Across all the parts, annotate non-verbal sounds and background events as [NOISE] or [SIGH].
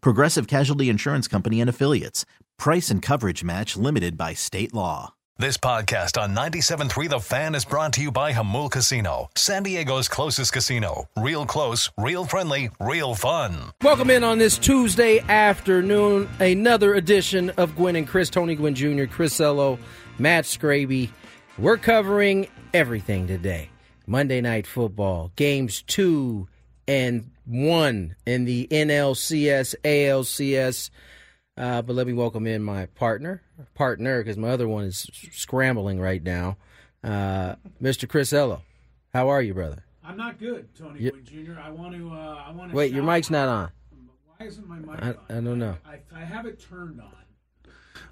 Progressive Casualty Insurance Company and Affiliates. Price and coverage match limited by state law. This podcast on 97.3 The Fan is brought to you by Jamul Casino, San Diego's closest casino. Real close, real friendly, real fun. Welcome in on this Tuesday afternoon, another edition of Gwynn and Chris, Tony Gwynn Jr., Chris Ello, Matt Scraby. We're covering everything today. Monday Night Football, games two and one in the NLCS, ALCS. Uh, but let me welcome in my partner, partner, because my other one is scrambling right now. Uh, Mr. Chris Ello, how are you, brother? I'm not good, Tony You- Gwynn Jr. I want to. Uh, I want to. Wait, your mic's not on. Why isn't my mic I- on? I don't know. I, I have it turned on.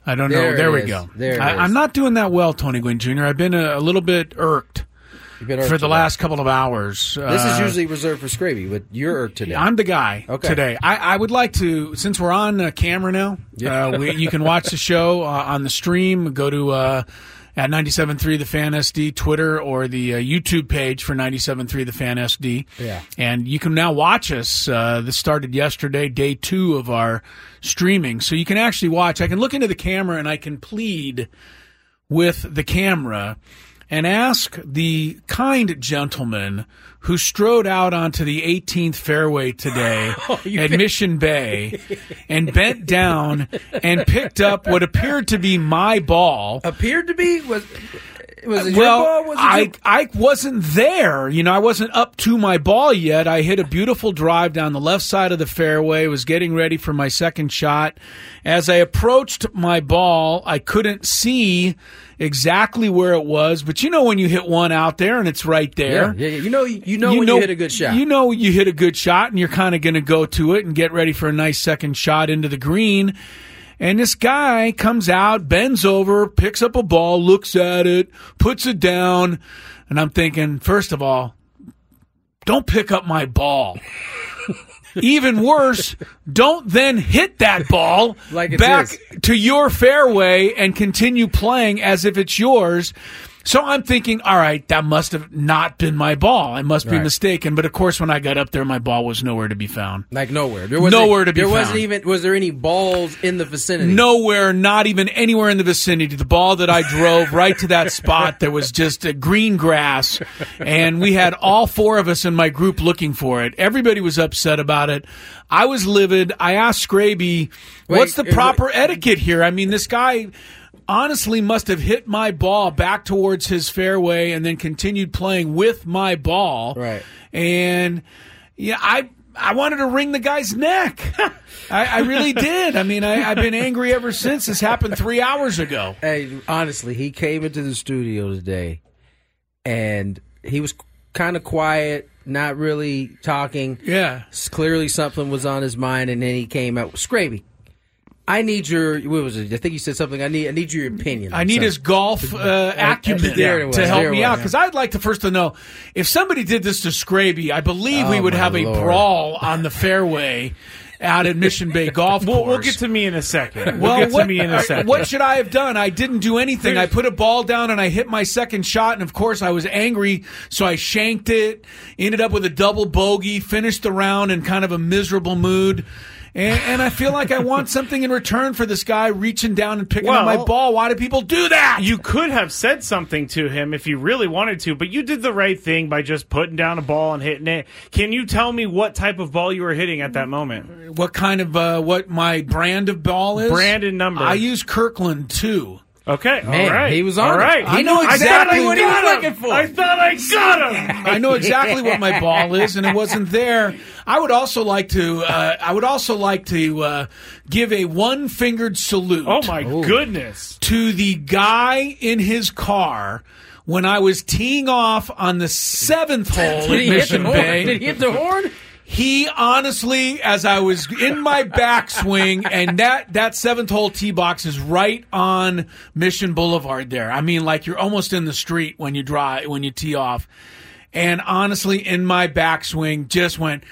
I don't There know. it There we is. go. There it I, I'm not doing that well, Tony Gwynn Jr. I've been a, a little bit irked You've been for the last couple of hours. This is Uh, usually reserved for Scraby, but you're today. I'm the guy Okay. today. I, I would like to, since we're on uh, camera now, Yeah. uh, we, you can watch the show uh, on the stream. Go to uh, at 97.3 The Fan SD Twitter or the uh, YouTube page for 97.3 The Fan SD. Yeah. And you can now watch us. Uh, this started yesterday, day two of our streaming. So you can actually watch. I can look into the camera and I can plead with the camera and ask the kind gentleman who strode out onto the 18th fairway today [LAUGHS] oh, at Mission Bay and bent down and picked up what appeared to be my ball. Appeared to be was was it uh, well, your ball? Was it I your- I wasn't there. You know, I wasn't up to my ball yet. I hit a beautiful drive down the left side of the fairway. Was getting ready for my second shot. As I approached my ball, I couldn't see exactly where it was. But you know when you hit one out there and it's right there. yeah, yeah, yeah. You know, you know when you hit a good shot. You know you hit a good shot, and you're kind of going to go to it and get ready for a nice second shot into the green. And this guy comes out, bends over, picks up a ball, looks at it, puts it down, and I'm thinking, first of all, don't pick up my ball. [LAUGHS] Even worse, don't then hit that ball Like back to your fairway and continue playing as if it's yours. So I'm thinking, all right, that must have not been my ball. I must be Right. mistaken. But of course, when I got up there, my ball was nowhere to be found. like nowhere. There wasn't, Nowhere to be There wasn't found. even. Was there any balls in the vicinity? Nowhere, not even anywhere in the vicinity. The ball that I drove right to that spot, there was just a green grass, and we had all four of us in my group looking for it. Everybody was upset about it. I was livid. I asked Scraby, "What's the Wait, proper etiquette here?" I mean, this guy honestly must have hit my ball back towards his fairway and then continued playing with my ball. Right. And yeah, I I wanted to wring the guy's neck. [LAUGHS] I, I really [LAUGHS] did. I mean, I, I've been angry ever since. This happened three hours ago. Hey, honestly, he came into the studio today, and he was kind of quiet, not really talking. Yeah. Clearly, something was on his mind, and then he came out. Scraby, I need your. What was it? I think you said something. I need. I need your opinion. I need So- his golf uh, acumen There to help there me was, out yeah. because I'd like to first to know if somebody did this to Scraby. I believe we Oh, would my have a brawl on the fairway out at Mission Bay [LAUGHS] Golf Course. We'll, we'll get to me in a second. We'll Well, get what, to me in uh, a second. what should I have done? I didn't do anything. I put a ball down and I hit my second shot, and of course I was angry, so I shanked it. Ended up with a double bogey. Finished the round in kind of a miserable mood. And, and I feel like I want something in return for this guy reaching down and picking up my ball. Why do people do that? You could have said something to him if you really wanted to, but you did the right thing by just putting down a ball and hitting it. Can you tell me what type of ball you were hitting at that moment? what kind of uh, what my brand of ball is? Brand and number. I use Kirkland too. Okay, Man, all right. he was on All it. right. I know exactly I what he was him. looking for. I thought I got him. [LAUGHS] I know exactly what my ball is, and it wasn't there. I would also like to. Uh, I would also like to uh, give a one-fingered salute. Oh my goodness! to the guy in his car when I was teeing off on the seventh hole at Did he Mission? Bay. Did he hit the horn? He honestly, as I was in my backswing, and that that seventh hole tee box is right on Mission Boulevard. There, I mean, like you're almost in the street when you drive when you tee off. And honestly, in my backswing, just went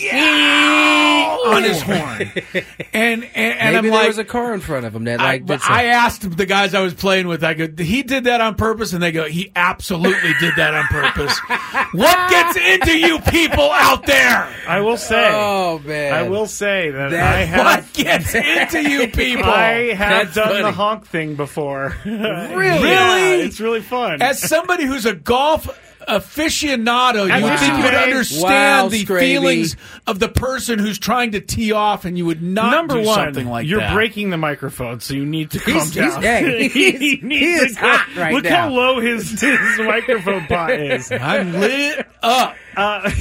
yeah on his horn, [LAUGHS] and and, and Maybe I'm there like, was a car in front of him that I, like. did some- I asked the guys I was playing with, I go, he did that on purpose? And they go, he absolutely did that on purpose. [LAUGHS] what gets into you people out there? I will say. oh man! I will say that, That- I [LAUGHS] have. What gets into you people? I have That's done funny. the honk thing before. Really? Yeah, it's really fun. As somebody who's a golf aficionado, you would think you would understand Wow, the Scraby. feelings of the person who's trying to tee off, and you would not Number do one, something like that. you're breaking the microphone, so you need to calm He's- he's- down. [LAUGHS] hey, he needs he is to hot right Look now. how low his, his [LAUGHS] microphone pot is. I'm lit up. [LAUGHS]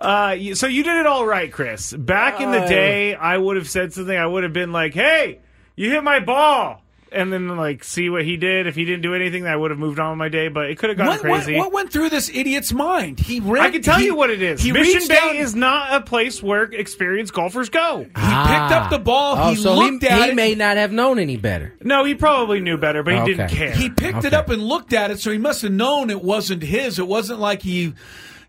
Uh, y- so you did it all right, Chris. Back in the Uh, day, I would have said something. I would have been like, "Hey, you hit my ball," and then like see what he did. If he didn't do anything, I would have moved on with my day. But it could have gone What, what, crazy. what went through this idiot's mind? He ran, I can tell he- you what it is. He Mission reached Bay down- is not a place where experienced golfers go. He picked up the ball. Oh, he so looked he, at he it. He may not have known any better. No, he probably knew better, but he Okay. didn't care. He picked it up and looked at it, so he must have known it wasn't his. It wasn't like he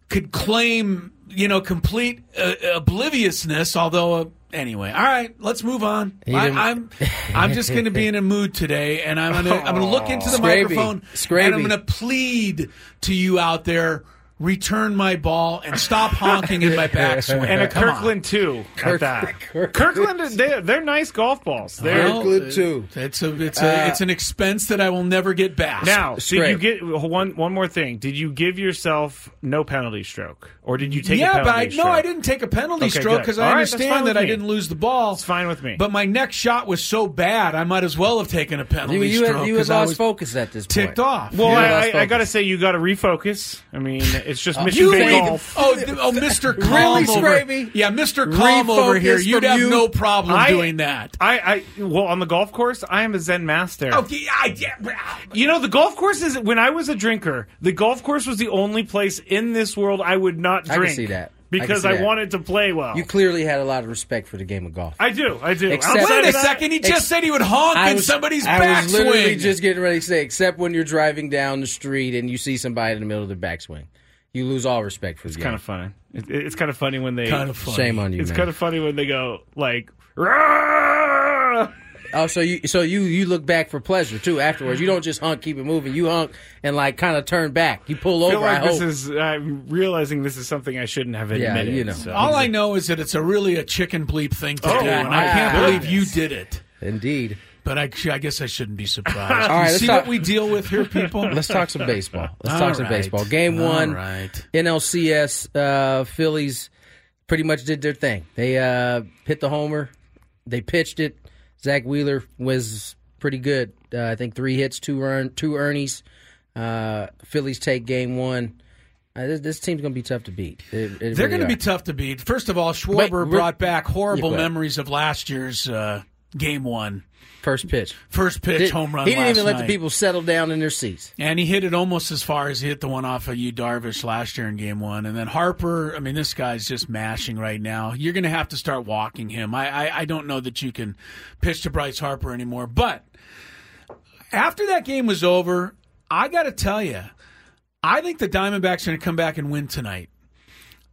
could claim, you know, complete uh, obliviousness. Although, uh, anyway, all right, let's move on. I, didn't- I'm, I'm just going to be in a mood today, and I'm going to, I'm going to look into the Scraby. microphone, Scraby. and I'm going to plead to you out there. Return my ball and stop honking in my backswing. [LAUGHS] and a Come on. Kirkland too. Kirk- at that. [LAUGHS] Kirk- Kirkland, they, they're nice golf balls. They're Well, Kirkland, too. It's a it's a uh, it's an expense that I will never get back. Now, did you get one one more thing? Did you give yourself no penalty stroke, or did you take? a yeah, penalty but I, stroke? no, I didn't take a penalty Okay, stroke because I right, understand with that I didn't lose the ball. It's fine with me. But my next shot was so bad, I might as well have taken a penalty You, you stroke had, you had 'cause I lost was focus at this ticked point. off. well, I, I, I got to say, you got to refocus. I mean, [LAUGHS] it's just uh, Mission you Bay think- golf. oh, oh, Mr. Calm over, Scraby? yeah, Mr. Calm over here. You'd from have you? no problem I- doing that. I, I, well, on the golf course, I am a Zen master. Oh, okay, I, yeah, You know, the golf course is when I was a drinker. The golf course was the only place in this world I would not I drink. can see that. Because see I, wanted to play well. You clearly had a lot of respect for the game of golf. I do, I do. Except- Outside Wait a second, he just Ex- said he would honk I in was, somebody's I was literally backswing. just getting ready to say, except when you're driving down the street and you see somebody in the middle of their backswing. You lose all respect for the It's kind of funny. It, it's kind of funny when they. kind of funny. Shame on you, It's man. kind of funny when they go like. "Rah!" Oh, so you so you you look back for pleasure too afterwards. You don't just hunk, keep it moving. You hunk and like kind of turn back. You pull I feel over. I like hope. this is. I'm realizing this is something I shouldn't have admitted. Yeah, you know. so. All I know is that it's a really a chicken bleep thing to Oh, do, and I my can't believe you did it. Indeed. But I, I guess I shouldn't be surprised. [LAUGHS] All right, see talk- what we deal with here, people. [LAUGHS] Let's talk some baseball. Let's All talk some baseball. Game All one, right. NLCS. Uh, Phillies pretty much did their thing. They uh, hit the homer. They pitched it. Zack Wheeler was pretty good. Uh, I think three hits, two earn, two Ernies. Uh, Phillies take game one. Uh, this, this team's going to be tough to beat. It- it They're really going to be tough to beat. First of all, Wait, Schwarber we're- brought back horrible Yeah, memories of last year's uh, game one. first pitch. First pitch Did- home run. He didn't even let night. the people settle down in their seats. And he hit it almost as far as he hit the one off of you, Darvish, last year in game one. And then Harper, I mean, this guy's just mashing right now. You're going to have to start walking him. I, I, I don't know that you can pitch to Bryce Harper anymore. But after that game was over, I got to tell you, I think the Diamondbacks are going to come back and win tonight.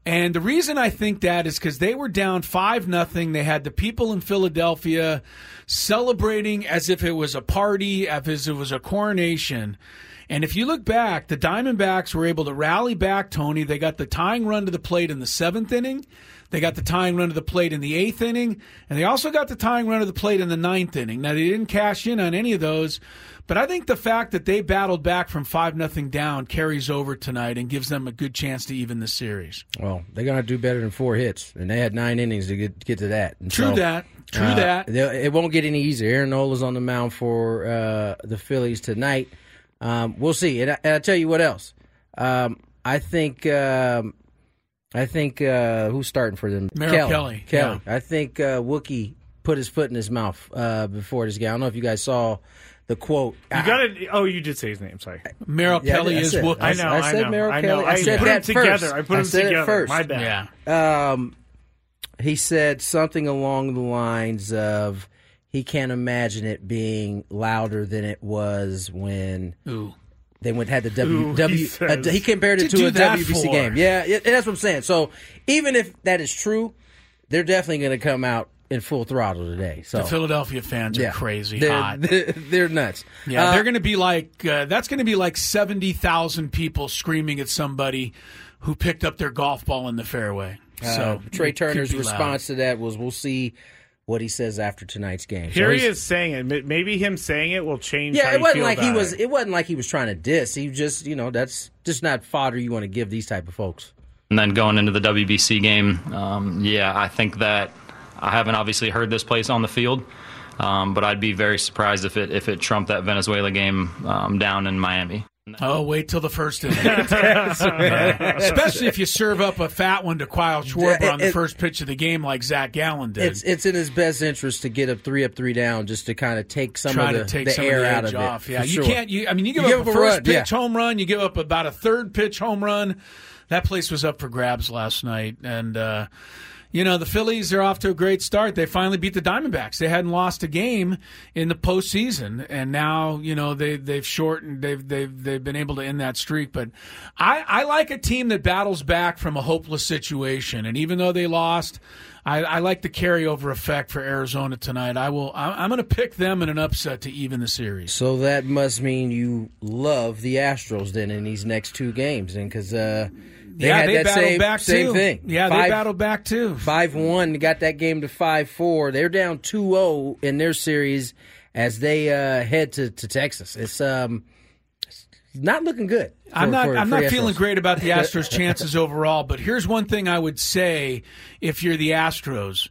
And the reason I think that is because they were down five nothing. They had the people in Philadelphia celebrating as if it was a party, as if it was a coronation. And if you look back, the Diamondbacks were able to rally back, Tony. They got the tying run to the plate in the seventh inning. They got the tying run to the plate in the eighth inning, and they also got the tying run to the plate in the ninth inning. Now they didn't cash in on any of those, but I think the fact that they battled back from five nothing down carries over tonight and gives them a good chance to even the series. Well, they're gonna do better than four hits, and they had nine innings to get get to that. And True so, that. True uh, that. It won't get any easier. Aaron Nola's on the mound for uh, the Phillies tonight. Um, we'll see. And, I, and I'll tell you what else. Um, I think. Um, I think uh, who's starting for them? Merrill Kelly, Kelly. I think uh, Wookie put his foot in his mouth uh, before this game. I don't know if you guys saw the quote. You got to. Oh, you did say his name. Sorry. Merrill Yeah, Kelly did. I is said- I know. I I, said know. Merrill I know. Kelly. I I, said put that together. first. I put I said it together. first. My bad. Yeah. Um, he said something along the lines of he can't imagine it being louder than it was when Ooh. they went had the W. Ooh, he w says. uh, he compared it To to, a WBC for? game. Yeah, yeah, that's what I'm saying. So even if that is true, they're definitely going to come out in full throttle today. So The Philadelphia fans are yeah, crazy they're, hot. [LAUGHS] They're, they're nuts. Yeah, Uh, they're going to be like uh, that's going to be like seventy thousand people screaming at somebody who picked up their golf ball in the fairway. uh, So Trea Turner's be loud. response to that was, "We'll see." What he says after tonight's game. So Here he is saying it. Maybe him saying it will change. how Yeah, you it wasn't feel like he was. It. It wasn't like he was trying to diss. He just, you know, that's just not fodder you want to give these type of folks. And then going into the WBC game, um, yeah, I think that I haven't obviously heard this place on the field, um, but I'd be very surprised if it if it trumped that Venezuela game um, down in Miami. Oh, wait till the first inning. [LAUGHS] [LAUGHS] Especially if you serve up a fat one to Kyle Schwarber on the it- first pitch of the game, like Zac Gallen did. It's it's in his best interest to get up three up, three down, just to kind of take some Try of to the, take the some air of the out of off. it. Yeah, you sure. can't. You, I mean, you give You up give a up a first run, pitch yeah. home run, you give up about a third pitch home run. That place was up for grabs last night, and uh, you know the Phillies are off to a great start. They finally beat the Diamondbacks. They hadn't lost a game in the postseason, and now you know they they've shortened. They've they've they've been able to end that streak. But I I like a team that battles back from a hopeless situation, and even though they lost. I, I like the carryover effect for Arizona tonight. I will. I'm going to pick them in an upset to even the series. So that must mean you love the Astros then in these next two games, and because uh, they yeah, they battled same back same too. thing. Yeah, they Five- battled back too. Five one got that game to five four. They're down 2-0 in their series as they uh, head to, to Texas. It's um not looking good. I'm not. for- I'm for not Astros. feeling great about the [LAUGHS] Astros' chances overall. But here's one thing I would say: if you're the Astros,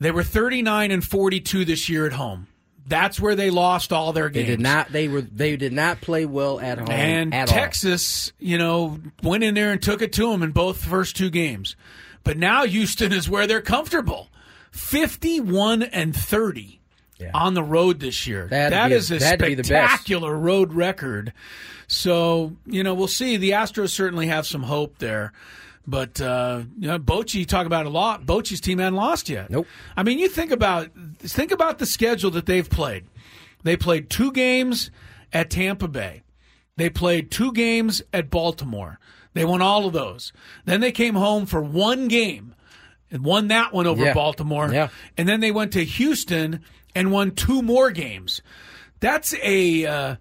they were 39 and 42 this year at home. That's where they lost all their games. They did not. They were. They did not play well at home. And at Texas, you know, went in there and took it to them in both first two games. But now Houston is where they're comfortable. 51 and 30 on the road this year. That'd That a- is a spectacular road record. So, you know, we'll see. The Astros certainly have some hope there. But uh, you know, Bochy talk about a lot. Bochy's team hadn't lost yet. Nope. I mean, you think about think about the schedule that they've played. They played two games at Tampa Bay. They played two games at Baltimore. They won all of those. Then they came home for one game and won that one over Yeah. Baltimore. Yeah. And then they went to Houston and won two more games. That's a uh,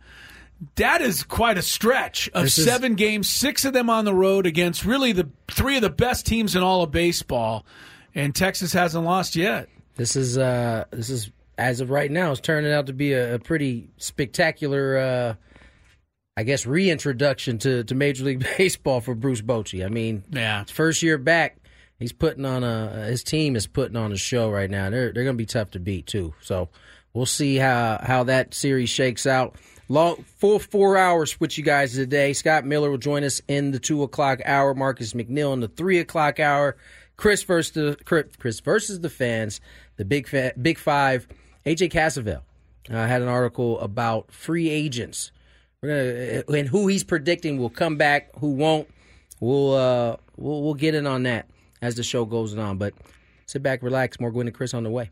that is quite a stretch of This is- seven games, six of them on the road against really the three of the best teams in all of baseball. And Texas hasn't lost yet. This is uh this is as of right now, it's turning out to be a, a pretty spectacular uh I guess reintroduction to, to Major League [LAUGHS] Baseball for Bruce Bochy. I mean, Yeah. first year back, he's putting on a his team is putting on a show right now. They're they're going to be tough to beat too. So we'll see how how that series shakes out. Long full four hours with you guys today. Scott Miller will join us in the two o'clock hour. Marcus McNeil in the three o'clock hour. Chris versus the Chris versus the fans. The big fa- big five. AJ Cassavell uh, had an article about free agents. We're gonna and who he's predicting will come back, who won't. We'll uh we'll we'll get in on that as the show goes on. But sit back, relax. More Gwynn and Chris on the way.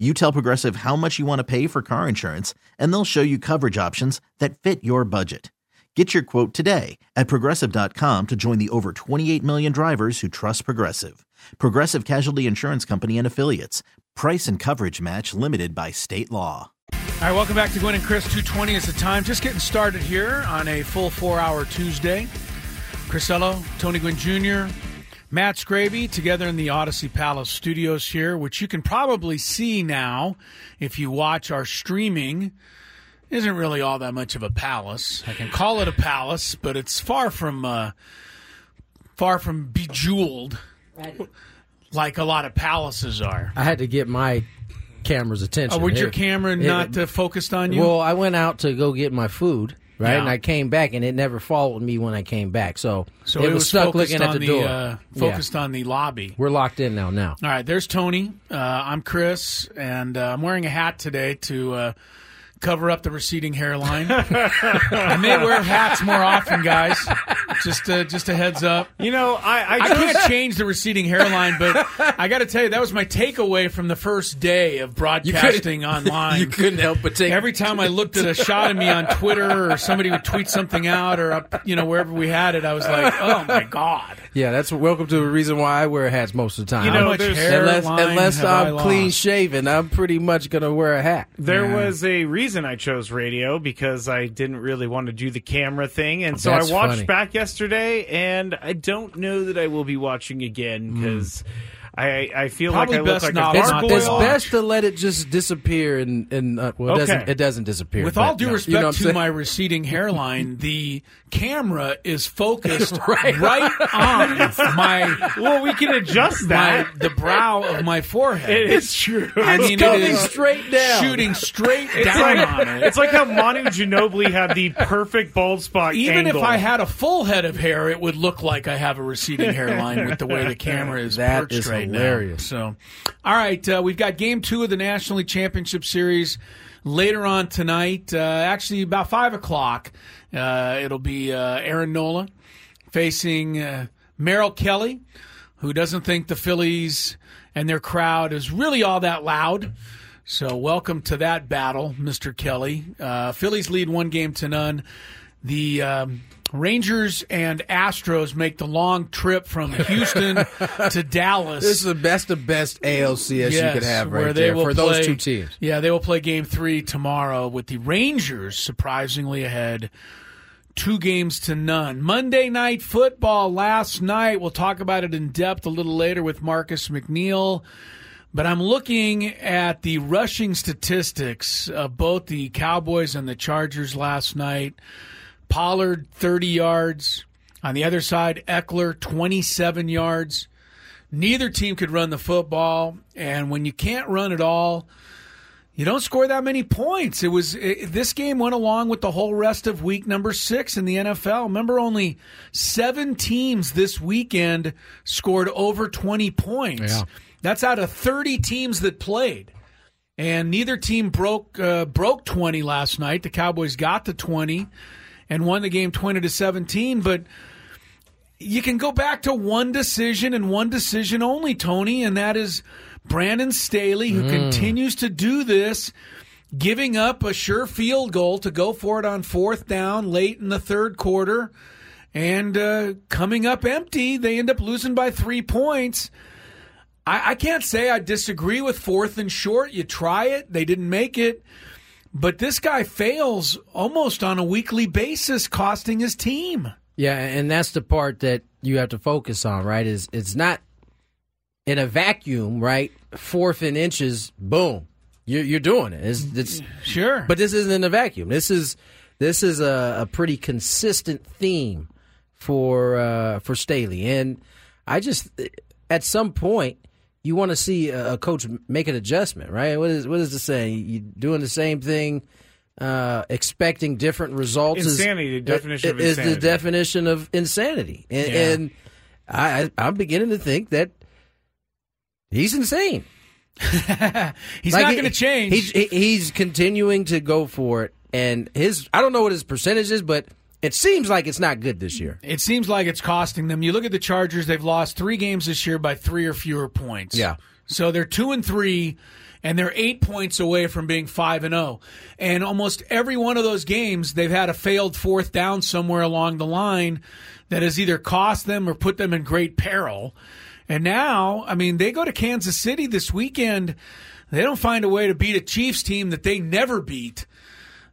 You tell Progressive how much you want to pay for car insurance, and they'll show you coverage options that fit your budget. Get your quote today at progressive.com to join the over 28 million drivers who trust Progressive. Progressive Casualty Insurance Company and Affiliates. Price and coverage match limited by state law. All right, welcome back to Gwynn and Chris. 220 is the time. Just getting started here on a full four hour Tuesday. Chrisello, Tony Gwynn Jr., Matt Scraby together in the Audacy Palace studios here, which you can probably see now if you watch our streaming. Isn't really all that much of a palace. I can call it a palace, but it's far from uh, far from bejeweled like a lot of palaces are. I had to get my camera's attention. Oh, would your It- camera it- not uh, focused on you? Well, I went out to go get my food, right? Yeah. And I came back, and it never followed me when I came back. So, so it, was, stuck looking at on the, door. Uh, Yeah. focused on the lobby. We're locked in now. Now, All right, there's Tony. Uh, I'm Chris, and uh, I'm wearing a hat today to uh, cover up the receding hairline. I may wear hats more often, guys. Just uh, just a heads up. You know, I I, I can't change the receding hairline, but I got to tell you that was my takeaway from the first day of broadcasting [LAUGHS] online. you couldn't help but take Every time I looked at a shot of me on Twitter or somebody would tweet something out or up, you know wherever we had it, I was like, "Oh my god!" Yeah, that's welcome to the reason why I wear hats most of the time. You know, much unless unless I I'm clean shaven, I'm pretty much gonna wear a hat. There Yeah. was a reason I chose radio because I didn't really want to do the camera thing, and so That's I watched funny. back yesterday, and I don't know that I will be watching again because hmm. I I feel Probably like I look like not- a it's- gargoyle. It's best to let it just disappear and and uh, well, it Okay. doesn't it doesn't disappear. With but all due no. respect You know what I'm to saying? my receding hairline, the camera is focused [LAUGHS] right, on [LAUGHS] my well, we can adjust my that. the brow of my forehead. It is true. I It's mean, coming it is straight down. shooting straight It's down like, on it. it's like how Manu Ginobili had the perfect bald spot. Even angle. if I had a full head of hair, it would look like I have a receding hairline with the way the camera is That perched is right hilarious. now. So, all right, uh, we've got Game Two of the National League Championship Series later on tonight. Uh, actually, about five o'clock. Uh, it'll be uh, Aaron Nola facing uh, Merrill Kelly, who doesn't think the Phillies and their crowd is really all that loud. So, welcome to that battle, Mr. Kelly. Uh, Phillies lead one game to none. The um, Rangers and Astros make the long trip from Houston [LAUGHS] to Dallas. This is the best of best ALCS you could have right there for those two teams. Yeah, they will play game three tomorrow with the Rangers surprisingly ahead. Two games to none. Monday night football last night. We'll talk about it in depth a little later with Marcus McNeil. But I'm looking at the rushing statistics of both the Cowboys and the Chargers last night. Pollard, 30 yards. On the other side, Ekeler, 27 yards. Neither team could run the football. And when you can't run at all, you don't score that many points. It was it, this game went along with the whole rest of week number six in the NFL. Remember, only seven teams this weekend scored over 20 points. Yeah. That's out of 30 teams that played. And neither team broke uh, broke 20 last night. The Cowboys got to 20 and won the game 20 to 17, but you can go back to one decision and one decision only, Tony, and that is Brandon Staley, who Mm. continues to do this, giving up a sure field goal to go for it on fourth down late in the third quarter, and uh, coming up empty. They end up losing by three points. I, I can't say I disagree with fourth and short. You try it, they didn't make it. But this guy fails almost on a weekly basis, costing his team. Yeah, and that's the part that you have to focus on, right? Is it's not in a vacuum, right? Fourth and inches, boom, you're you're doing it. It's, it's sure, but this isn't in a vacuum. This is this is a, a pretty consistent theme for uh, for Staley, and I just at some point you want to see a, coach make an adjustment, right? What is what is the saying? You doing the same thing. Uh, expecting different results is- Insanity, the definition of is the insanity. definition of insanity, and, Yeah. and I, I- I'm beginning to think that he's insane. [LAUGHS] He's Like, not going to change. He's, he's continuing to go for it, and his I don't know what his percentage is, but it seems like it's not good this year. It seems like it's costing them. You look at the Chargers; they've lost three games this year by three or fewer points. Yeah. so they're two and three, and they're eight points away from being five and zero. And almost every one of those games, they've had a failed fourth down somewhere along the line that has either cost them or put them in great peril. And now, I mean, they go to Kansas City this weekend. They don't find a way to beat a Chiefs team that they never beat.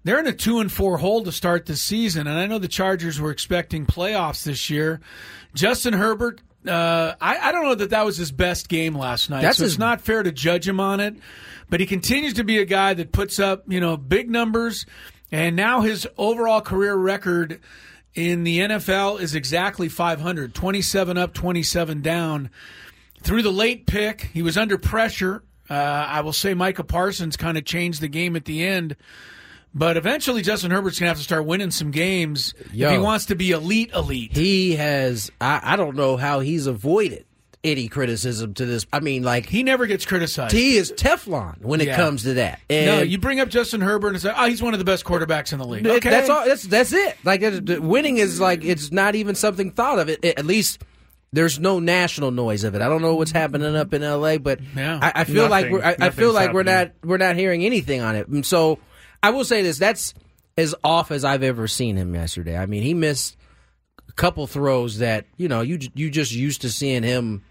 They're in a two and four hole to start the season, and I know the Chargers were expecting playoffs this year. Justin Herbert, uh, I, I don't know that that was his best game last night, That's so his- it's not fair to judge him on it. But he continues to be a guy that puts up, you know, big numbers, and now his overall career record in the NFL is exactly 500, 27 up, 27 down through the late pick. He was under pressure. Uh, I will say Micah Parsons kind of changed the game at the end. But eventually, Justin Herbert's going to have to start winning some games Yo. if he wants to be elite, elite. He has I, I don't know how he's avoided any criticism to this. I mean, like he never gets criticized. He is Teflon when it Yeah. comes to that. no, And you bring up Justin Herbert and say, "Oh, he's one of the best quarterbacks in the league." Okay, That's all. That's that's it. Like that's- winning is like it's not even something thought of. It at least there's no national noise of it. I don't know what's happening up in L.A., but Yeah. I, I feel like we're, I, I feel Nothing's like we're not we're not hearing anything on it. And so I will say this: that's as off as I've ever seen him yesterday. I mean, he missed a couple throws that you know you you just used to seeing him,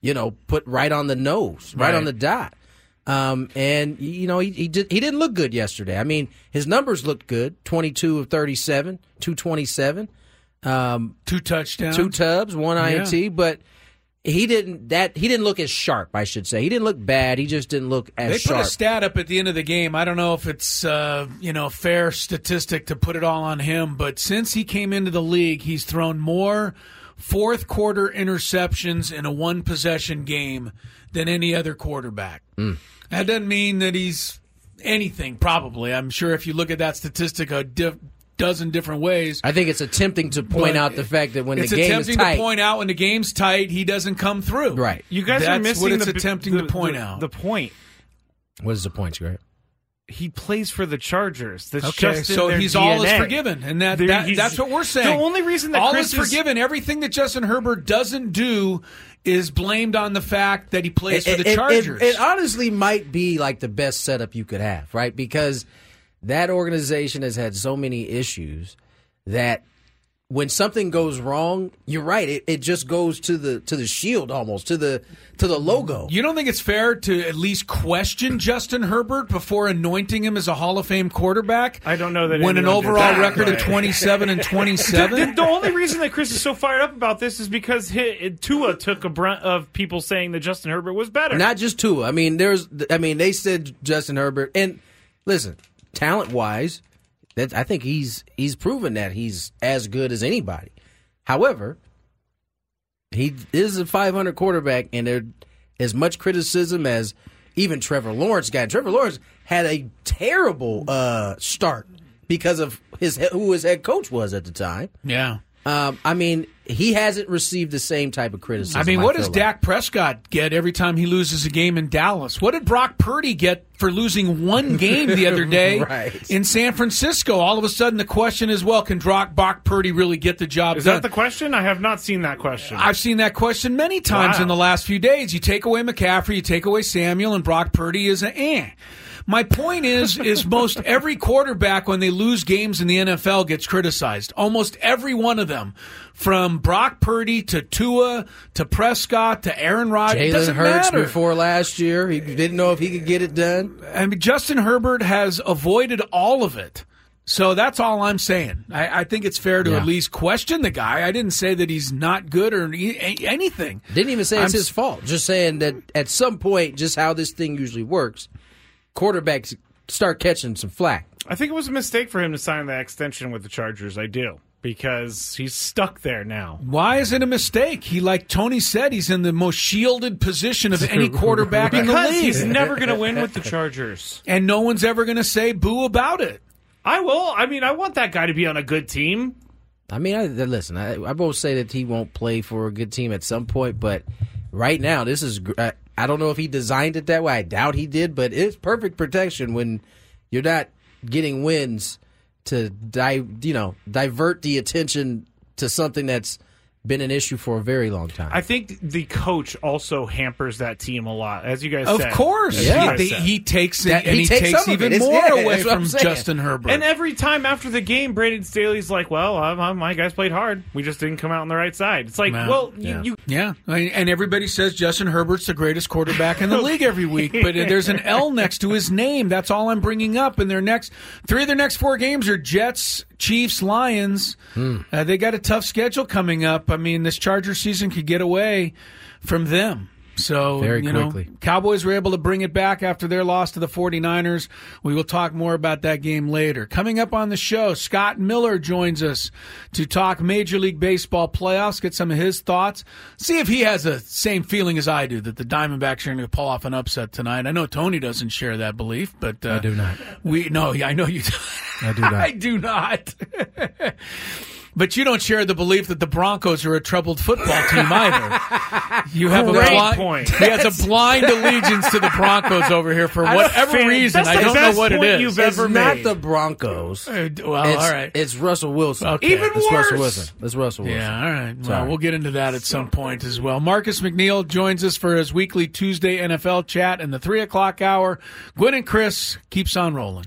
you know, put right on the nose, right, Right. on the dot. Um, and you know he he, did, he didn't look good yesterday. I mean his numbers looked good: twenty two of thirty seven, two twenty seven, um, two touchdowns, two tubs, one Yeah. INT. But he didn't that he didn't look as sharp. I should say he didn't look bad. He just didn't look as sharp. They sharp. put a stat up at the end of the game. I don't know if it's uh, you know fair statistic to put it all on him, but since he came into the league, he's thrown more fourth quarter interceptions in a one possession game than any other quarterback. That doesn't mean that he's anything. Probably, I'm sure if you look at that statistic a diff- dozen different ways. I think it's attempting to point But out the fact that when the game is attempting tight, to point out when the game's tight, he doesn't come through. Right. You guys That's are missing what it's the, attempting the- to point the- out. The point. what is the point, Greg? He plays for the Chargers. That's Okay, just in so their he's all is forgiven, and that, They're- that that's what we're saying. The only reason that all Chris is forgiven, everything that Justin Herbert doesn't do is blamed on the fact that he plays for the it- Chargers. It, it honestly might be like the best setup you could have, right? Because that organization has had so many issues that when something goes wrong, you're right. It, it just goes to the to the shield almost to the to the logo. you don't think it's fair to at least question Justin Herbert before anointing him as a Hall of Fame quarterback? I don't know that when an overall that, record of 27 and [LAUGHS] 27. the- the only reason that Chris is so fired up about this is because he, Tua took a brunt of people saying that Justin Herbert was better. Not just Tua. I mean, there's. I mean, they said Justin Herbert, and listen, talent wise, that I think he's he's proven that he's as good as anybody. However, he is a 500 quarterback, and there as much criticism as even Trevor Lawrence got. Trevor Lawrence had a terrible uh, start because of his who his head coach was at the time. yeah. Um, I mean, he hasn't received the same type of criticism. I mean, what feel does like. Dak Prescott get every time he loses a game in Dallas? What did Brock Purdy get for losing one game the other [LAUGHS] day Right. in San Francisco? All of a sudden, the question is, well, can Brock, Brock Purdy really get the job Is done? that the question? I have not seen that question. I've seen that question many times Wow. in the last few days. You take away McCaffrey, you take away Samuel, and Brock Purdy is an eh. My point is, is most every quarterback when they lose games in the NFL gets criticized. Almost every one of them, from Brock Purdy to Tua to Prescott to Aaron Rodgers. Jalen doesn't Hurts matter. before last year, he didn't know if he could get it done. I mean, Justin Herbert has avoided all of it. So that's all I'm saying. I, I think it's fair to Yeah. at least question the guy. I didn't say that he's not good or anything. Didn't even say it's I'm his fault. Just saying that at some point, just how this thing usually works, quarterbacks start catching some flack. I think it was a mistake for him to sign that extension with the Chargers. I do because he's stuck there now. Why is it a mistake? He, like Tony said, he's in the most shielded position of any [LAUGHS] quarterback in the Because league. he's never going to win with the Chargers. and no one's ever going to say boo about it. I will. I mean, I want that guy to be on a good team. I mean, I, listen, I, I won't say that he won't play for a good team at some point, but right now, this is. gr- I, I don't know if he designed it that way. I doubt he did, but it's perfect protection when you're not getting wins to di- you know divert the attention to something that's been an issue for a very long time. I think the coach also hampers that team a lot, as you guys Of said. course. Yeah. He, said. he takes it That- and he he, takes takes, even it. [LAUGHS] More yeah, away that's what I'm from. Justin Herbert. And every time after the game, Brandon Staley's like, "Well, um, my guys played hard. We just didn't come out on the right side." It's like, Yeah. well, Yeah. you, you Yeah, I mean, and everybody says Justin Herbert's the greatest quarterback in the [LAUGHS] league every week, but there's an L next to his name. That's all I'm bringing up. And their next three of their next four games are Jets, Chiefs, Lions. Uh, they got a tough schedule coming up. I mean, this Charger season could get away from them. So, Very you know. Cowboys were able to bring it back after their loss to the 49ers. We will talk more about that game later. Coming up on the show, Scott Miller joins us to talk Major League Baseball playoffs, get some of his thoughts, see if he has the same feeling as I do that the Diamondbacks are going to pull off an upset tonight. I know Tony doesn't share that belief, but uh, I do not. We no, I know you. [LAUGHS] Do. I do [LAUGHS] not. I do not. [LAUGHS] But you don't share the belief that the Broncos are a troubled football team either. You have Great a blind, point. He has a blind allegiance to the Broncos over here for whatever Fan- reason. I don't know what it point is. you've it's ever not made. the Broncos. Uh, well, it's, all right. it's Russell Wilson. Okay. Even It's Russell. Wilson. It's Russell Wilson. Yeah, all right. Well, Sorry. we'll get into that at some point as well. Marcus McNeil joins us for his weekly Tuesday NFL chat in the three o'clock hour. Gwynn and Chris keeps on rolling.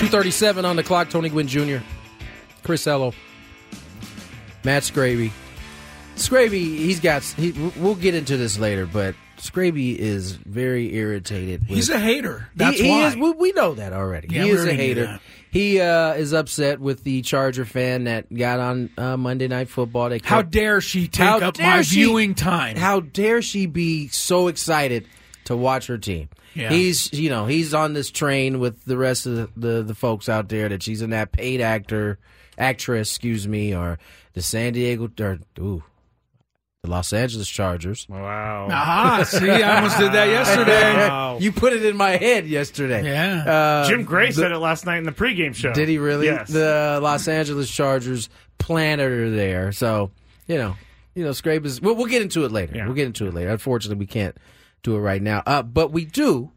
Two thirty-seven on the clock. Tony Gwynn Jr., Chris Ello, Matt Scraby. Scraby, he's got. He, we'll get into this later, but Scraby is very irritated. With, He's a hater. That's he, he why. is. We, we know that already. Yeah, he is a hater. He uh, is upset with the Charger fan that got on uh, Monday Night Football. They How dare she take up dare my she- viewing time? How dare she be so excited to watch her team? Yeah. He's you know he's on this train with the rest of the, the the folks out there that she's in that paid actor actress, excuse me, or the San Diego or ooh, the Los Angeles Chargers. wow. Aha! See, I almost did that yesterday. Wow. You put it in my head yesterday. Yeah. Uh, Jim Gray the- said it last night in the pregame show. Did he really? Yes. The Los Angeles Chargers planted her there. So, you know, you know, Scrape is. We'll, we'll get into it later. Yeah. We'll get into it later. Unfortunately, we can't do it right now. Uh, but we do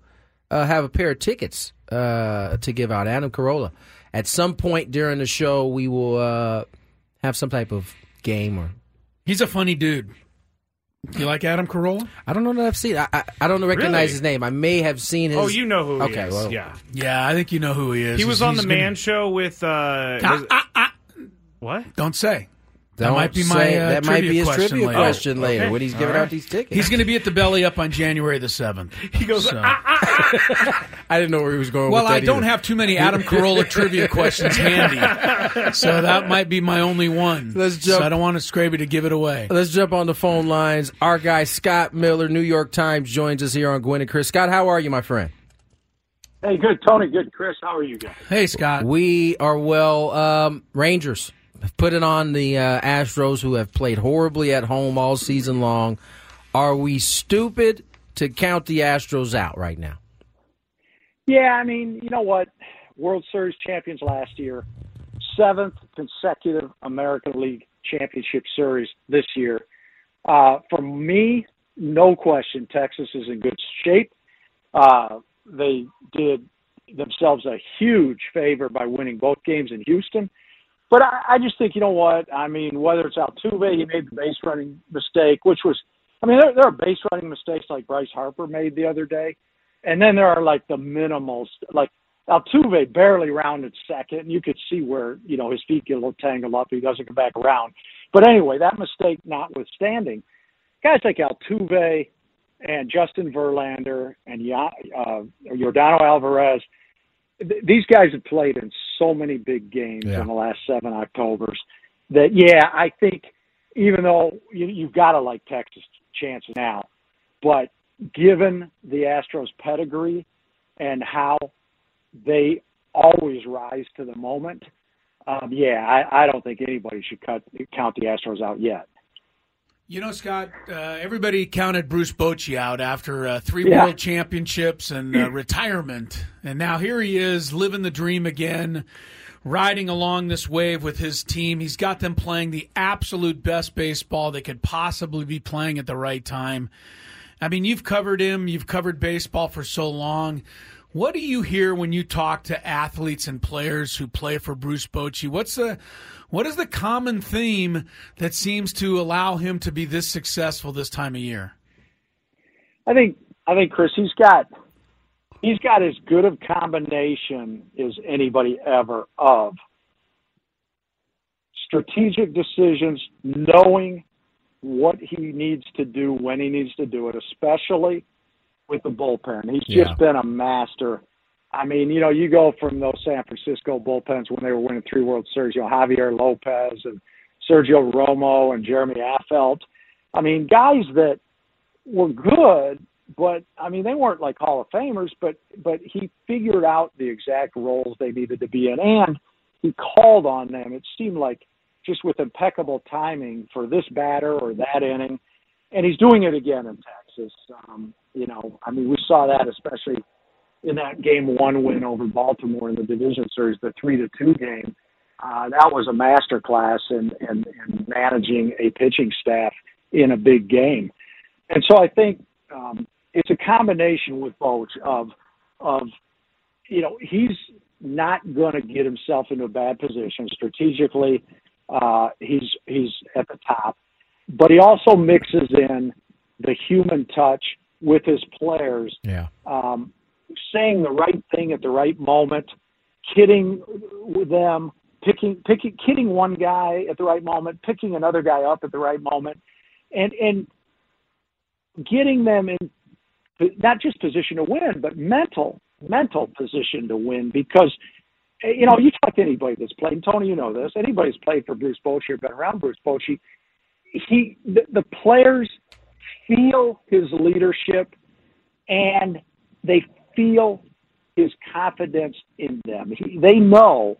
uh, have a pair of tickets uh, to give out. Adam Carolla. At some point during the show, we will uh, have some type of game or. He's a funny dude. You like Adam Carolla? I don't know that I've seen. I I, I don't recognize Really? his name. I may have seen his. oh, you know who he Okay, is. well, yeah. Yeah, I think you know who he is. He was He's- on the he's gonna- Man Show with. Uh, Ah, was- ah, ah. what? Don't say. That Don't might be my say- uh, that might be his question trivia later. question later when he's giving All out these tickets. He's going to be at the belly up on January the seventh. [LAUGHS] He goes, So- [LAUGHS] I didn't know where he was going. Well, with that I don't either. have too many Adam Carolla trivia questions handy, [LAUGHS] so that might be my only one. Let's jump- So I don't want Scraby to give it away. Let's jump on the phone lines. Our guy Scott Miller, New York Times, joins us here on Gwynn and Chris. Scott, how are you, my friend? Hey, good, Tony. Good, Chris. How are you guys? Hey, Scott. We are well. Um, Rangers have put it on the uh, Astros, who have played horribly at home all season long. Are we stupid to count the Astros out right now? Yeah, I mean, you know what? World Series champions last year, seventh consecutive American League Championship Series this year. Uh, for me, no question, Texas is in good shape. Uh, they did themselves a huge favor by winning both games in Houston. But I, I just think, you know what? I mean, whether it's Altuve, he made the base running mistake, which was, I mean, there, there are base running mistakes like Bryce Harper made the other day. And then there are like the minimals, like Altuve barely rounded second. And you could see where, you know, his feet get a little tangled up. He doesn't come back around. But anyway, that mistake notwithstanding, guys like Altuve and Justin Verlander and uh, Yordan Alvarez, th- these guys have played in so many big games Yeah. in the last seven Octobers that, yeah, I think even though you, you've got to like Texas chances now, but given the Astros pedigree and how they always rise to the moment, um, yeah, I, I don't think anybody should cut count the Astros out yet. You know, Scott, uh, everybody counted Bruce Bochy out after uh, three Yeah. world championships and uh, [CLEARS THROAT] retirement. And now here he is living the dream again, riding along this wave with his team. He's got them playing the absolute best baseball they could possibly be playing at the right time. I mean, you've covered him, you've covered baseball for so long. What do you hear when you talk to athletes and players who play for Bruce Bochy? What's the what is the common theme that seems to allow him to be this successful this time of year? I think I think Chris he's got he's got as good of combination as anybody ever of strategic decisions, knowing what he needs to do when he needs to do it, especially with the bullpen. He's Yeah. just been a master. I mean, you know, you go from those San Francisco bullpens when they were winning three World Series, you know, Javier Lopez and Sergio Romo and Jeremy Affeldt. I mean, guys that were good, but I mean, they weren't like Hall of Famers, but but he figured out the exact roles they needed to be in, and he called on them. It seemed like just with impeccable timing for this batter or that inning, and he's doing it again in Texas. Um, you know, I mean, we saw that especially in that game one win over Baltimore in the division series, the three to two game. Uh, that was a master class in, in, in managing a pitching staff in a big game. And so I think um, it's a combination with Boch of of you know he's not going to get himself into a bad position strategically. Uh, he's he's at the top, but he also mixes in the human touch with his players, Yeah. um, saying the right thing at the right moment, kidding with them, picking picking kidding one guy at the right moment, picking another guy up at the right moment, and and getting them in not just position to win, but mental mental position to win because eh, you know you talk to anybody that's played. and Tony, you know this. Anybody that's played for Bruce Bochy or been around Bruce Bochy, he the, the players feel his leadership and they feel his confidence in them. He, they know,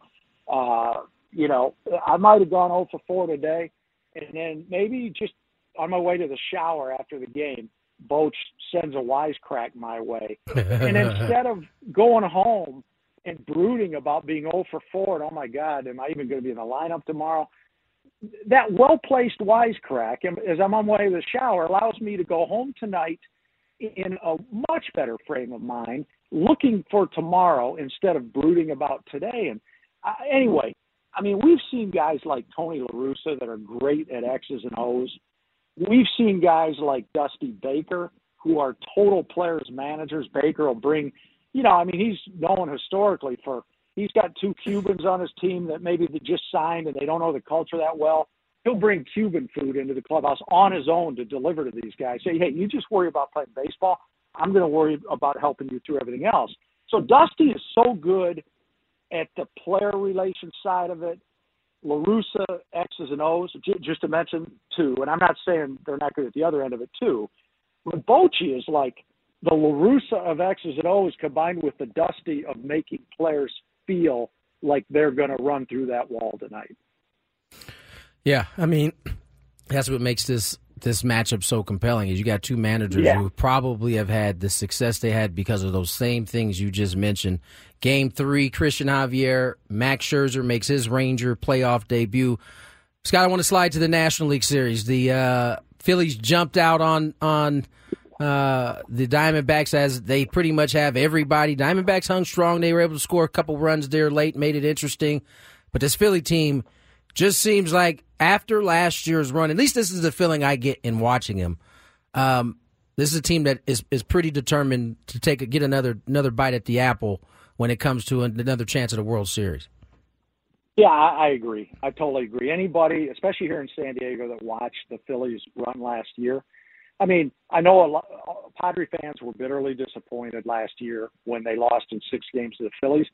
uh, you know, I might have gone 0 for 4 today, and then maybe just on my way to the shower after the game, Boch sends a wisecrack my way. [LAUGHS] and instead of going home and brooding about being 0 for 4 and oh my God, am I even going to be in the lineup tomorrow? That well placed wisecrack, as I'm on my way to the shower, allows me to go home tonight in a much better frame of mind, looking for tomorrow instead of brooding about today. And uh, anyway, I mean, we've seen guys like Tony La Russa that are great at X's and O's. We've seen guys like Dusty Baker who are total players managers. Baker will bring, you know, I mean, he's known historically for he's got two Cubans on his team that maybe they just signed and they don't know the culture that well. he'll bring Cuban food into the clubhouse on his own to deliver to these guys. Say, hey, you just worry about playing baseball. I'm going to worry about helping you through everything else. So Dusty is so good at the player relation side of it. LaRussa, X's and O's, just to mention two, and I'm not saying they're not good at the other end of it too, but Bochy is like the LaRussa of X's and O's combined with the Dusty of making players feel like they're going to run through that wall tonight. Yeah, I mean, that's what makes this this matchup so compelling is you got two managers Yeah. who probably have had the success they had because of those same things you just mentioned. Game three, Cristian Javier, Max Scherzer makes his Ranger playoff debut. Scott, I want to slide to the National League Series. The uh, Phillies jumped out on on uh, the Diamondbacks as they pretty much have everybody. Diamondbacks hung strong. They were able to score a couple runs there late, made it interesting. But this Philly team just seems like after last year's run, at least this is the feeling I get in watching him. Um, this is a team that is is pretty determined to take a, get another another bite at the apple when it comes to another chance at a World Series. Yeah, I, I agree. I totally agree. Anybody, especially here in San Diego, that watched the Phillies run last year. I mean, I know a lot. Padre fans were bitterly disappointed last year when they lost in six games to the Phillies,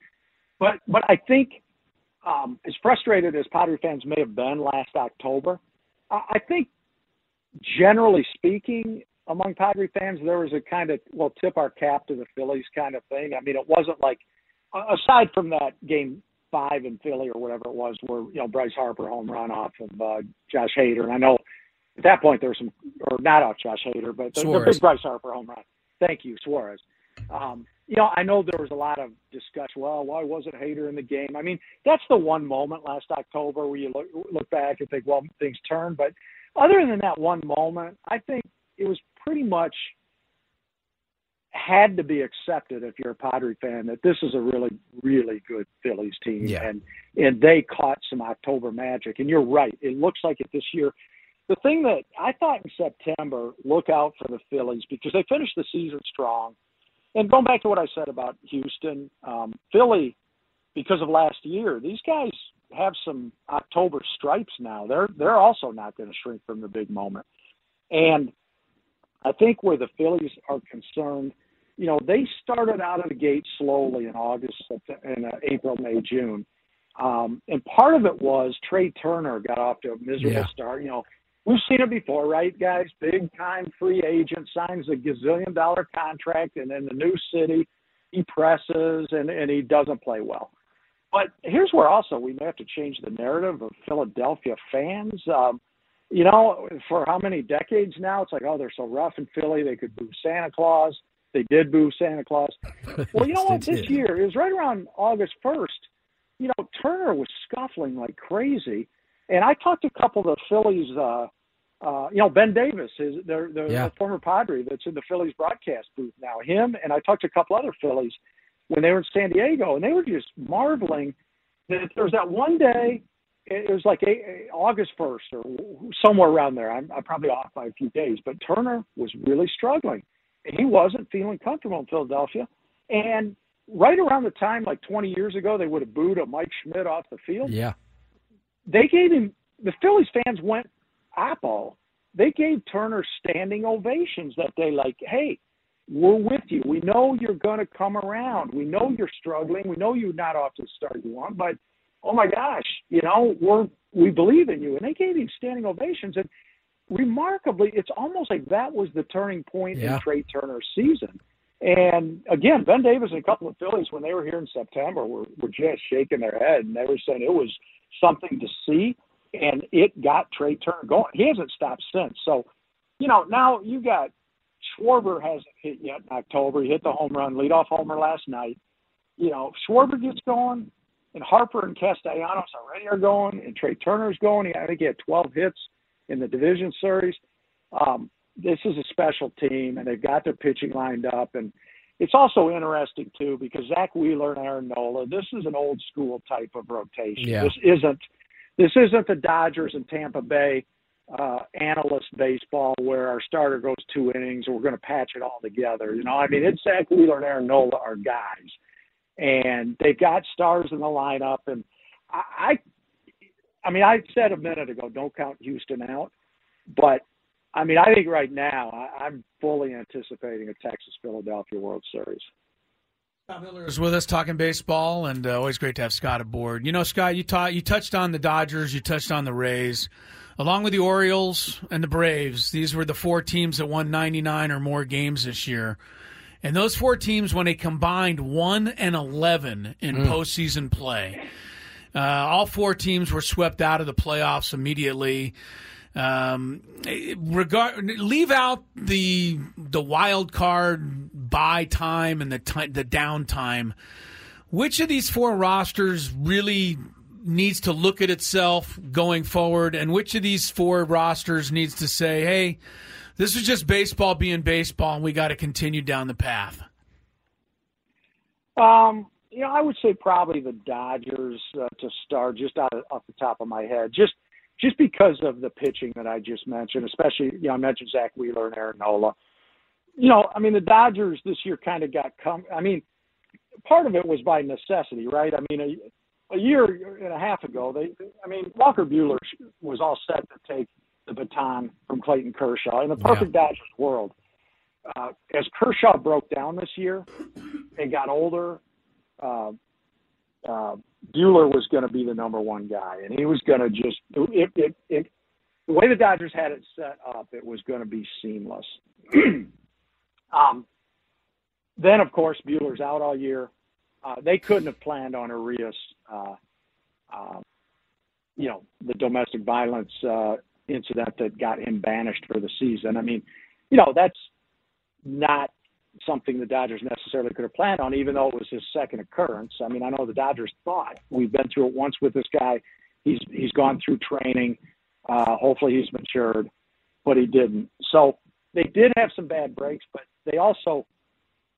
but but I think um, as frustrated as Padre fans may have been last October, I, I think generally speaking, among Padre fans, there was a kind of well, tip our cap to the Phillies kind of thing. I mean, it wasn't like aside from that game five in Philly or whatever it was, where you know Bryce Harper home run off of uh, Josh Hader, and I know at that point there was some, or not off Josh Hader, but the, the big Bryce Harper home run. Thank you, Suarez. Um, you know, I know there was a lot of discussion. Well, why wasn't Hader in the game? I mean, that's the one moment last October where you look look back and think, well, things turned. But other than that one moment, I think it was pretty much had to be accepted if you're a Padre fan that this is a really, really good Phillies team, Yeah. and and they caught some October magic. And you're right; it looks like it this year. The thing that I thought in September, look out for the Phillies because they finished the season strong. And going back to what I said about Houston, um, Philly, because of last year, these guys have some October stripes now. They're they're also not going to shrink from the big moment. And I think where the Phillies are concerned, you know, they started out of the gate slowly in August, in uh, April, May, June. Um, and part of it was Trea Turner got off to a miserable Yeah. start. You know, we've seen it before, right, guys? Big time free agent signs a gazillion dollar contract, and in the new city, he presses and, and he doesn't play well. But here's where also we may have to change the narrative of Philadelphia fans. Um, you know, for how many decades now? It's like, oh, they're so rough in Philly. They could boo Santa Claus. They did boo Santa Claus. [LAUGHS] Well, you know what? This year, it was right around August 1st. You know, Turner was scuffling like crazy. And I talked to a couple of the Phillies, uh, uh, you know, Ben Davis, is the, the, Yeah. the former Padre that's in the Phillies broadcast booth now. Him and I talked to a couple other Phillies when they were in San Diego, and they were just marveling that there was that one day. It was like a, a- August first or somewhere around there. I'm, I'm probably off by a few days, but Turner was really struggling. And he wasn't feeling comfortable in Philadelphia, and right around the time, like 20 years ago, they would have booed a Mike Schmidt off the field Yeah. They gave him the Phillies fans went apple. They gave Turner standing ovations that day, like, hey, we're with you. We know you're gonna come around. We know you're struggling. We know you're not off to the start you want, but oh my gosh, you know, we're we believe in you. And they gave him standing ovations and remarkably, it's almost like that was the turning point Yeah. in Trea Turner's season. And again, Ben Davis and a couple of Phillies, when they were here in September, were, were just shaking their head and they were saying it was something to see, and it got Trea Turner going. He hasn't stopped since. So, you know, now you got Schwarber hasn't hit yet in October. He hit the home run, leadoff homer last night. You know, Schwarber gets going, and Harper and Castellanos already are going, and Trea Turner's going. He, I think he had 12 hits in the division series. Um, this is a special team, and they've got their pitching lined up. And it's also interesting too because Zack Wheeler and Aaron Nola. This is an old school type of rotation. Yeah. This isn't this isn't the Dodgers and Tampa Bay uh, analyst baseball where our starter goes two innings and we're going to patch it all together. You know, I mean, it's Zack Wheeler and Aaron Nola are guys, and they've got stars in the lineup. And I, I I mean, I said a minute ago, don't count Houston out, but I mean, I think right now I, I'm fully anticipating a Texas Philadelphia World Series. Scott Miller is with us talking baseball, and uh, always great to have Scott aboard. You know, Scott, you taught you touched on the Dodgers, you touched on the Rays, along with the Orioles and the Braves. These were the four teams that won 99 or more games this year. And those four teams, when they combined one and eleven in Mm. postseason play, uh, all four teams were swept out of the playoffs immediately. Um, regard leave out the the wild card bye time and the time the downtime. Which of these four rosters really needs to look at itself going forward, and which of these four rosters needs to say, "Hey, this is just baseball being baseball, and we got to continue down the path." Um, you know, I would say probably the Dodgers uh, to start, just out of, off the top of my head, just just because of the pitching that I just mentioned, especially you know I mentioned Zack Wheeler and Aaron Nola. You know, I mean the Dodgers this year kind of got come. I mean, part of it was by necessity, right? I mean, a, a year and a half ago, they, I mean, Walker Buehler was all set to take the baton from Clayton Kershaw in the perfect Dodgers world. Uh, as Kershaw broke down this year and got older, uh, uh, Buehler was going to be the number one guy, and he was going to just it, it, it, the way the Dodgers had it set up, it was going to be seamless. [CLEARS THROAT] um, then, of course, Buehler's out all year. Uh, they couldn't have planned on Urias, uh, uh, you know, the domestic violence uh, incident that got him banished for the season. I mean, you know, that's not something the Dodgers necessarily could have planned on, even though it was his second occurrence. I mean, I know the Dodgers thought we've been through it once with this guy. He's he's gone through training. Uh, hopefully, he's matured, but he didn't. So they did have some bad breaks, but they also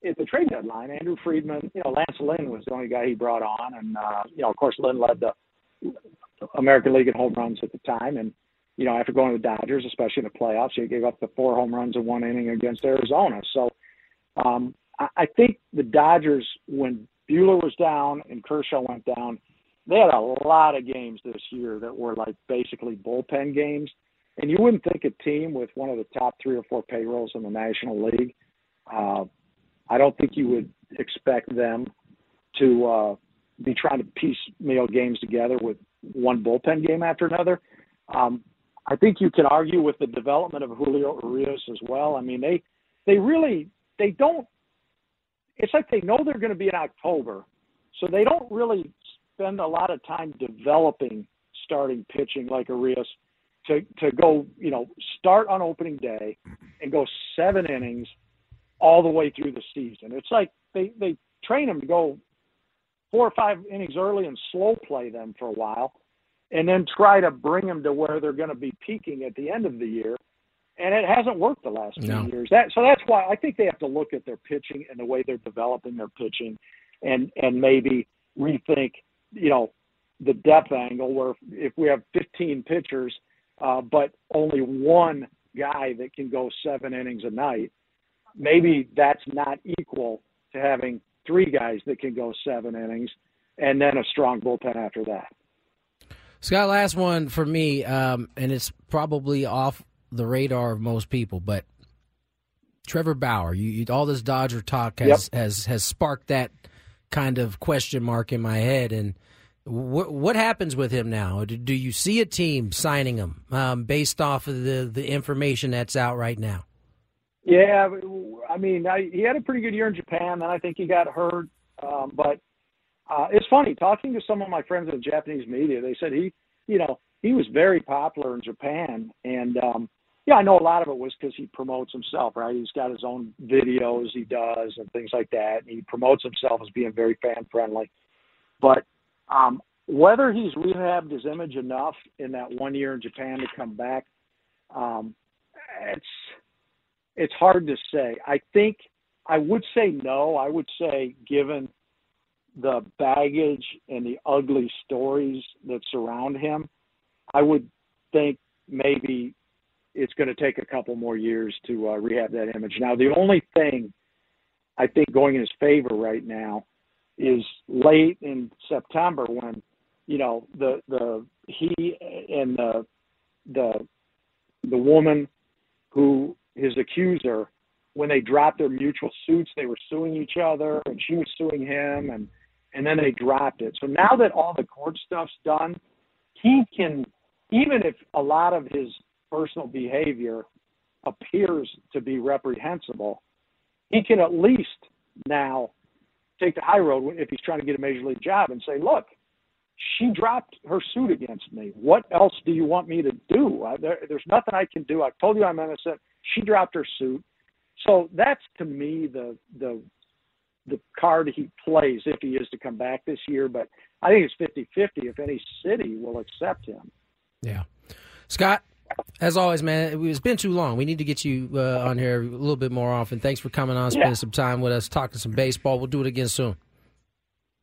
at the trade deadline, Andrew Friedman, you know, Lance Lynn was the only guy he brought on, and uh, you know, of course, Lynn led the American League in home runs at the time, and you know, after going to the Dodgers, especially in the playoffs, he gave up the four home runs in one inning against Arizona. So um, I, I think the Dodgers, when Buehler was down and Kershaw went down, they had a lot of games this year that were like basically bullpen games. And you wouldn't think a team with one of the top three or four payrolls in the National League, uh, I don't think you would expect them to uh, be trying to piecemeal games together with one bullpen game after another. Um, I think you can argue with the development of Julio Urias as well. I mean, they they really they don't. It's like they know they're going to be in October, so they don't really spend a lot of time developing starting pitching like Urias to to go you know start on opening day and go seven innings all the way through the season. It's like they they train them to go four or five innings early and slow play them for a while, and then try to bring them to where they're going to be peaking at the end of the year. And it hasn't worked the last few No. years. That so that's why I think they have to look at their pitching and the way they're developing their pitching, and and maybe rethink, you know, the depth angle where if we have 15 pitchers, uh, but only one guy that can go seven innings a night, maybe that's not equal to having three guys that can go seven innings and then a strong bullpen after that. Scott, last one for me, um, and it's probably off the radar of most people, but Trevor Bauer, you, you, all this Dodger talk has, has has sparked that kind of question mark in my head. And what what happens with him now? Do, do you see a team signing him um, based off of the the information that's out right now? Yeah, I mean, I, he had a pretty good year in Japan, and I think he got hurt. Um, but uh, it's funny talking to some of my friends in the Japanese media. They said he, you know, he was very popular in Japan, and um, yeah, I know a lot of it was because he promotes himself, right? He's got his own videos he does and things like that. And he promotes himself as being very fan friendly. But um, whether he's rehabbed his image enough in that one year in Japan to come back, um, it's it's hard to say. I think I would say no. I would say given the baggage and the ugly stories that surround him, I would think maybe it's going to take a couple more years to uh, rehab that image. Now, the only thing I think going in his favor right now is late in September when you know the the he and the the the woman who his accuser when they dropped their mutual suits they were suing each other and she was suing him and and then they dropped it so now that all the court stuff's done he can even if a lot of his personal behavior appears to be reprehensible he can at least now take the high road if he's trying to get a major league job and say look she dropped her suit against me. What else do you want me to do? There, there's nothing I can do. I told you I'm innocent. She dropped her suit. So that's to me the the the card he plays if he is to come back this year. But I think it's 50-50 if any city will accept him. Yeah, Scott. As always, man, it's been too long. We need to get you uh, on here a little bit more often. Thanks for coming on, spending yeah. some time with us, talking some baseball. We'll do it again soon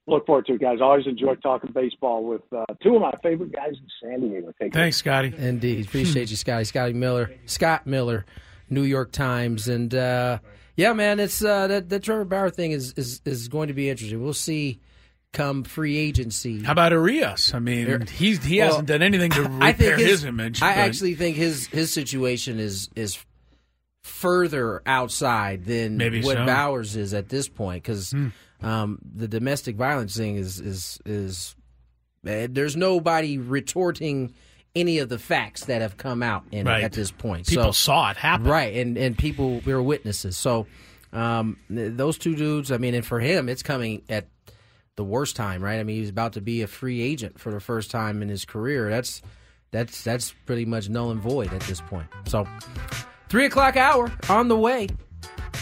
look forward to it, guys. always enjoy talking baseball with uh, two of my favorite guys in San Diego. Take Thanks, Scotty. Indeed. Appreciate you, Scotty. Scotty Miller. Scott Miller, New York Times. And uh, yeah, man, it's uh, that, that Trevor Bauer thing is, is, is going to be interesting. We'll see come free agency. How about Urias? I mean, he's, he well, hasn't done anything to [LAUGHS] repair his, his, image. I but... actually think his his situation is is further outside than Maybe what so. Bauer's is at this point because. Hmm um, the domestic violence thing is is is uh, there's nobody retorting any of the facts that have come out in right. at this point. People so, saw it happen, right? And and people were witnesses. So um, those two dudes. I mean, and for him, it's coming at the worst time, right? I mean, he's about to be a free agent for the first time in his career. That's that's that's pretty much null and void at this point. So three o'clock hour on the way.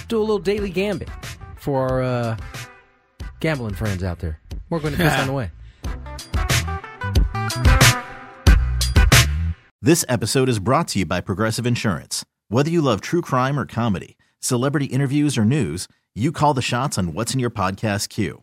Do a little daily gambit for our. Uh, gambling friends out there. We're going to piss on the [LAUGHS] way. This episode is brought to you by Progressive Insurance. Whether you love true crime or comedy, celebrity interviews or news, you call the shots on what's in your podcast queue.